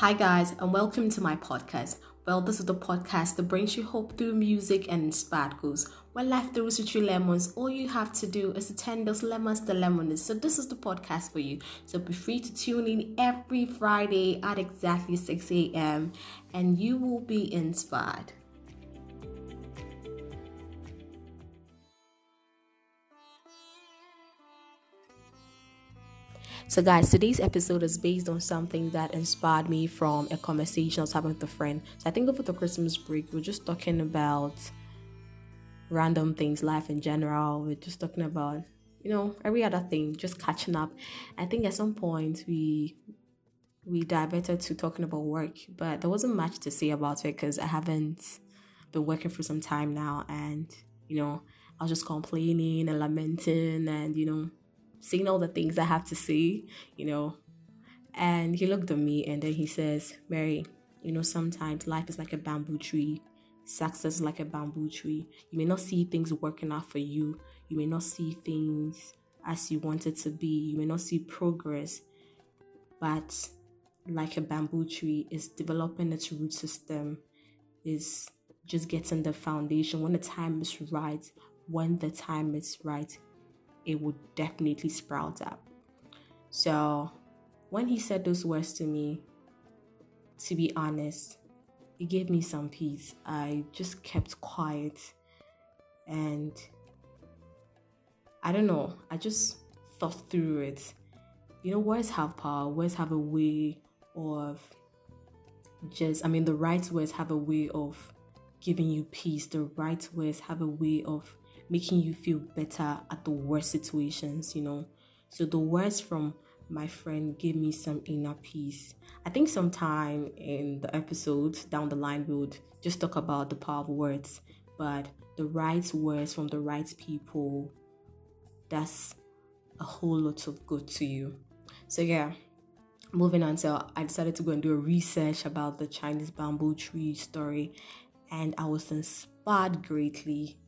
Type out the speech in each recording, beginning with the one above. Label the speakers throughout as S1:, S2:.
S1: Hi, guys, and welcome to my podcast. Well, this is the podcast that brings you hope through music and inspired goals. When life throws you lemons, all you have to do is turn those lemons to lemonade. So, this is the podcast for you. So, be free to tune in every Friday at exactly 6 a.m., and you will be inspired. So, guys, today's episode is based on something that inspired me from a conversation I was having with a friend. So, I think over the Christmas break, we are just talking about random things, life in general. We're just talking about, you know, every other thing, just catching up. I think at some point we we diverted to talking about work, but there wasn't much to say about it because I haven't been working for some time now, and you know, I was just complaining and lamenting, and you know saying all the things I have to say, you know. And he looked at me and then he says, Mary, you know, sometimes life is like a bamboo tree. Success is like a bamboo tree. You may not see things working out for you. You may not see things as you want it to be. You may not see progress. But like a bamboo tree, is developing its root system, is just getting the foundation. When the time is right, when the time is right, it would definitely sprout up. So when he said those words to me, to be honest, it gave me some peace. I just kept quiet and I don't know, I just thought through it. You know, words have power, words have a way of just, I mean, the right words have a way of giving you peace, the right words have a way of making you feel better at the worst situations, you know. So the words from my friend gave me some inner peace. I think sometime in the episode down the line we would just talk about the power of words, but the right words from the right people, that's a whole lot of good to you. So yeah, moving on. So I decided to go and do a research about the Chinese bamboo tree story, and I was inspired greatly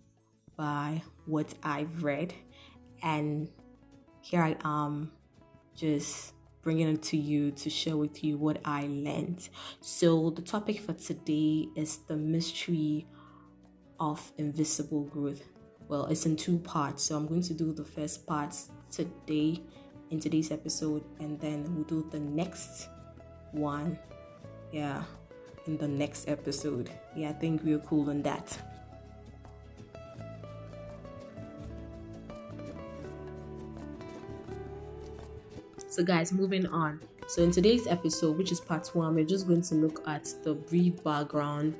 S1: by what I've read. And here I am just bringing it to you to share with you what I learned. So, the topic for today is the mystery of invisible growth. Well, it's in two parts. So, I'm going to do the first part today in today's episode, and then we'll do the next one. Yeah, in the next episode. Yeah, I think we're cool on that. So, guys, moving on. So, in today's episode, which is part one, we're just going to look at the brief background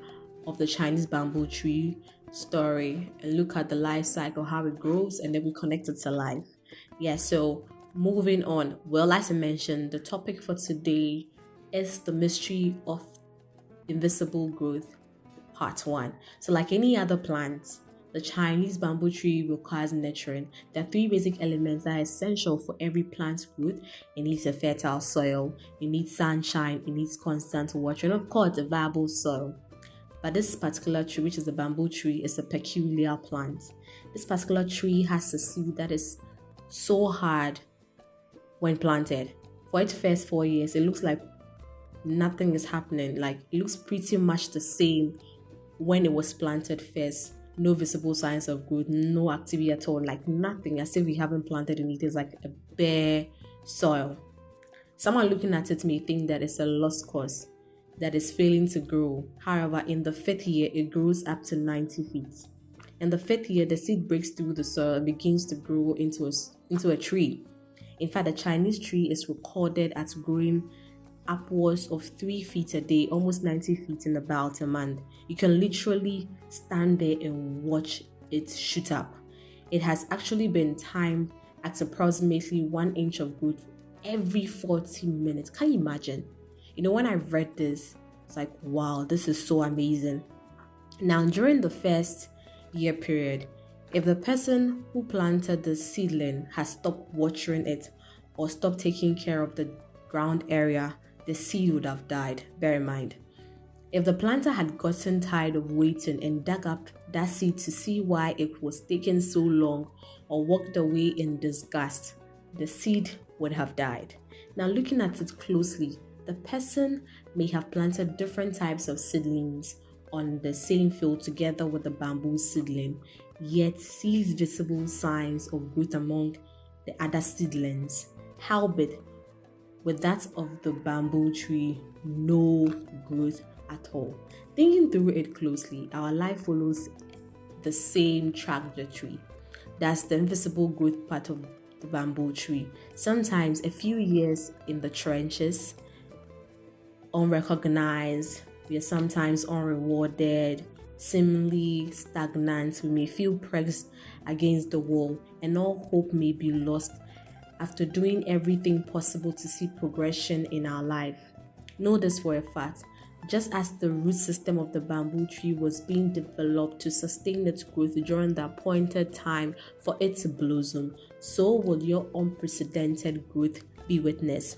S1: of the Chinese bamboo tree story and look at the life cycle, how it grows, and then we connect it to life. Yeah, so moving on. Well, as I mentioned, the topic for today is the mystery of invisible growth, part one. So, like any other plant, the Chinese bamboo tree requires nurturing. There are three basic elements that are essential for every plant's growth. It needs a fertile soil, it needs sunshine, it needs constant water, and of course, a viable soil. But this particular tree, which is a bamboo tree, is a peculiar plant. This particular tree has a seed that is so hard when planted. For its first four years, it looks like nothing is happening. Like it looks pretty much the same when it was planted first no visible signs of growth, no activity at all, like nothing, as if we haven't planted anything. It's like a bare soil. Someone looking at it may think that it's a lost cause that is failing to grow. However, in the fifth year, it grows up to 90 feet. In the fifth year, the seed breaks through the soil and begins to grow into a, into a tree. In fact, the Chinese tree is recorded as growing upwards of 3 feet a day, almost 90 feet in about a month. You can literally stand there and watch it shoot up. It has actually been timed at approximately 1 inch of growth every 40 minutes. Can you imagine? You know, when I read this, it's like, wow, this is so amazing. Now, during the first year period, if the person who planted the seedling has stopped watering it or stopped taking care of the ground area, the seed would have died. Bear in mind. If the planter had gotten tired of waiting and dug up that seed to see why it was taking so long or walked away in disgust, the seed would have died. Now, looking at it closely, the person may have planted different types of seedlings on the same field together with the bamboo seedling, yet sees visible signs of growth among the other seedlings. Howbeit, with that of the bamboo tree, no growth at all. Thinking through it closely, our life follows the same trajectory. That's the invisible growth part of the bamboo tree. Sometimes a few years in the trenches, unrecognized, we are sometimes unrewarded, seemingly stagnant. We may feel pressed against the wall, and all hope may be lost after doing everything possible to see progression in our life. Know this for a fact. Just as the root system of the bamboo tree was being developed to sustain its growth during the appointed time for its blossom, so will your unprecedented growth be witnessed.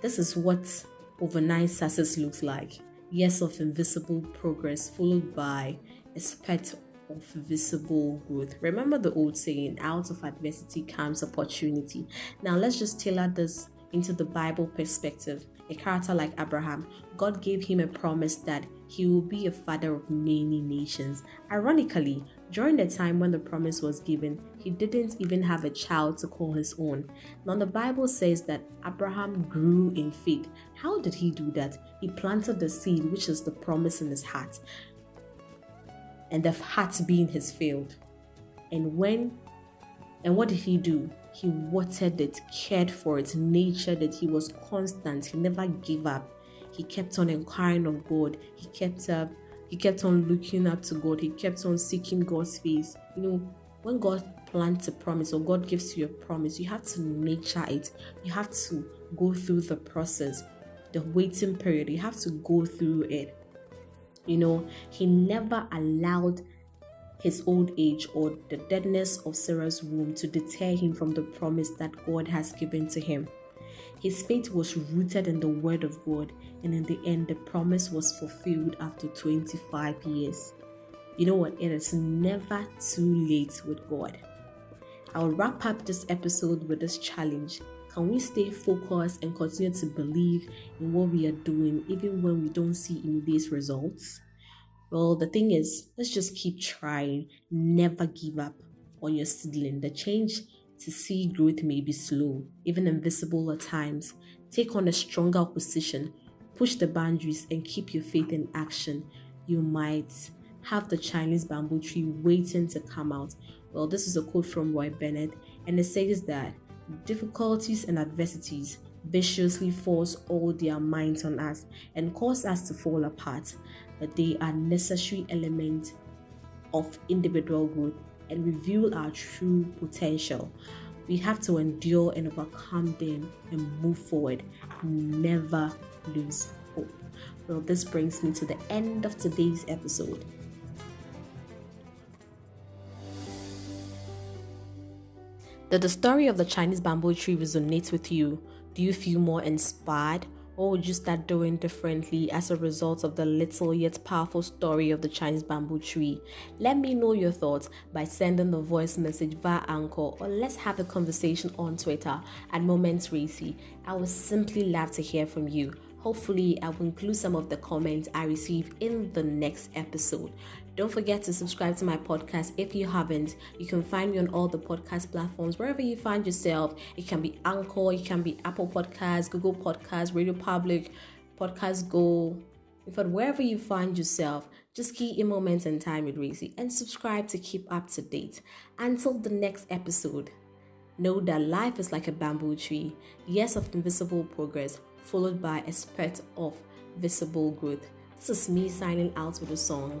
S1: This is what overnight success looks like. Years of invisible progress followed by a spurt of visible growth. Remember the old saying, out of adversity comes opportunity. Now let's just tailor this into the Bible perspective. A character like Abraham, God gave him a promise that he will be a father of many nations. Ironically, during the time when the promise was given, he didn't even have a child to call his own. Now, the Bible says that Abraham grew in faith. How did he do that? He planted the seed, which is the promise in his heart and the heart being his field. And when and what did he do? He watered it, cared for it, nurtured it. He was constant. He never gave up. He kept on inquiring of God. He kept up. He kept on looking up to God. He kept on seeking God's face. You know, when God plants a promise or God gives you a promise, you have to nurture it. You have to go through the process, the waiting period. You have to go through it. You know, he never allowed his old age or the deadness of Sarah's womb to deter him from the promise that God has given to him. His faith was rooted in the word of God, and in the end, the promise was fulfilled after 25 years. You know what? It is never too late with God. I'll wrap up this episode with this challenge. Can we stay focused and continue to believe in what we are doing even when we don't see immediate results? Well, the thing is, let's just keep trying. Never give up on your seedling. The change to see growth may be slow, even invisible at times. Take on a stronger position, push the boundaries, and keep your faith in action. You might have the Chinese bamboo tree waiting to come out. Well, this is a quote from Roy Bennett, and it says that difficulties and adversities viciously force all their minds on us and cause us to fall apart but they are necessary elements of individual growth and reveal our true potential. We have to endure and overcome them and move forward. Never lose hope. Well, this brings me to the end of today's episode. Did the story of the Chinese bamboo tree resonate with you? Do you feel more inspired? What would you start doing differently as a result of the little yet powerful story of the Chinese bamboo tree? Let me know your thoughts by sending the voice message via Anchor or let's have a conversation on Twitter at Moments Racy. I would simply love to hear from you. Hopefully, I will include some of the comments I receive in the next episode. Don't forget to subscribe to my podcast if you haven't. You can find me on all the podcast platforms wherever you find yourself. It can be Anchor, it can be Apple Podcasts, Google Podcasts, Radio Public, Podcast Go. In fact, wherever you find yourself, just key in moments and time with Racy and subscribe to keep up to date. Until the next episode, know that life is like a bamboo tree, years of invisible progress, followed by a spurt of visible growth. This is me signing out with a song.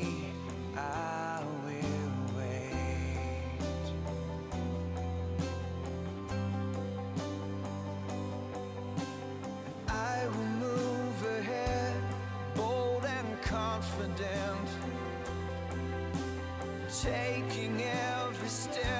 S2: taking every step.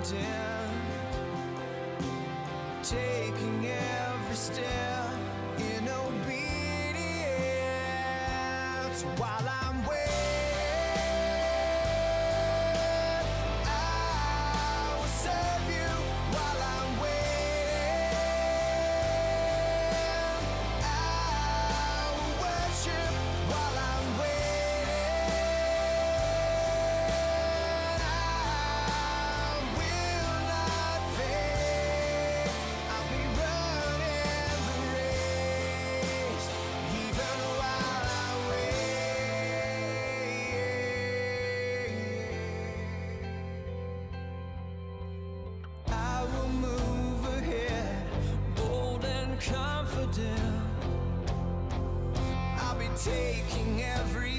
S2: pretend taking every step in obedience while I'm taking every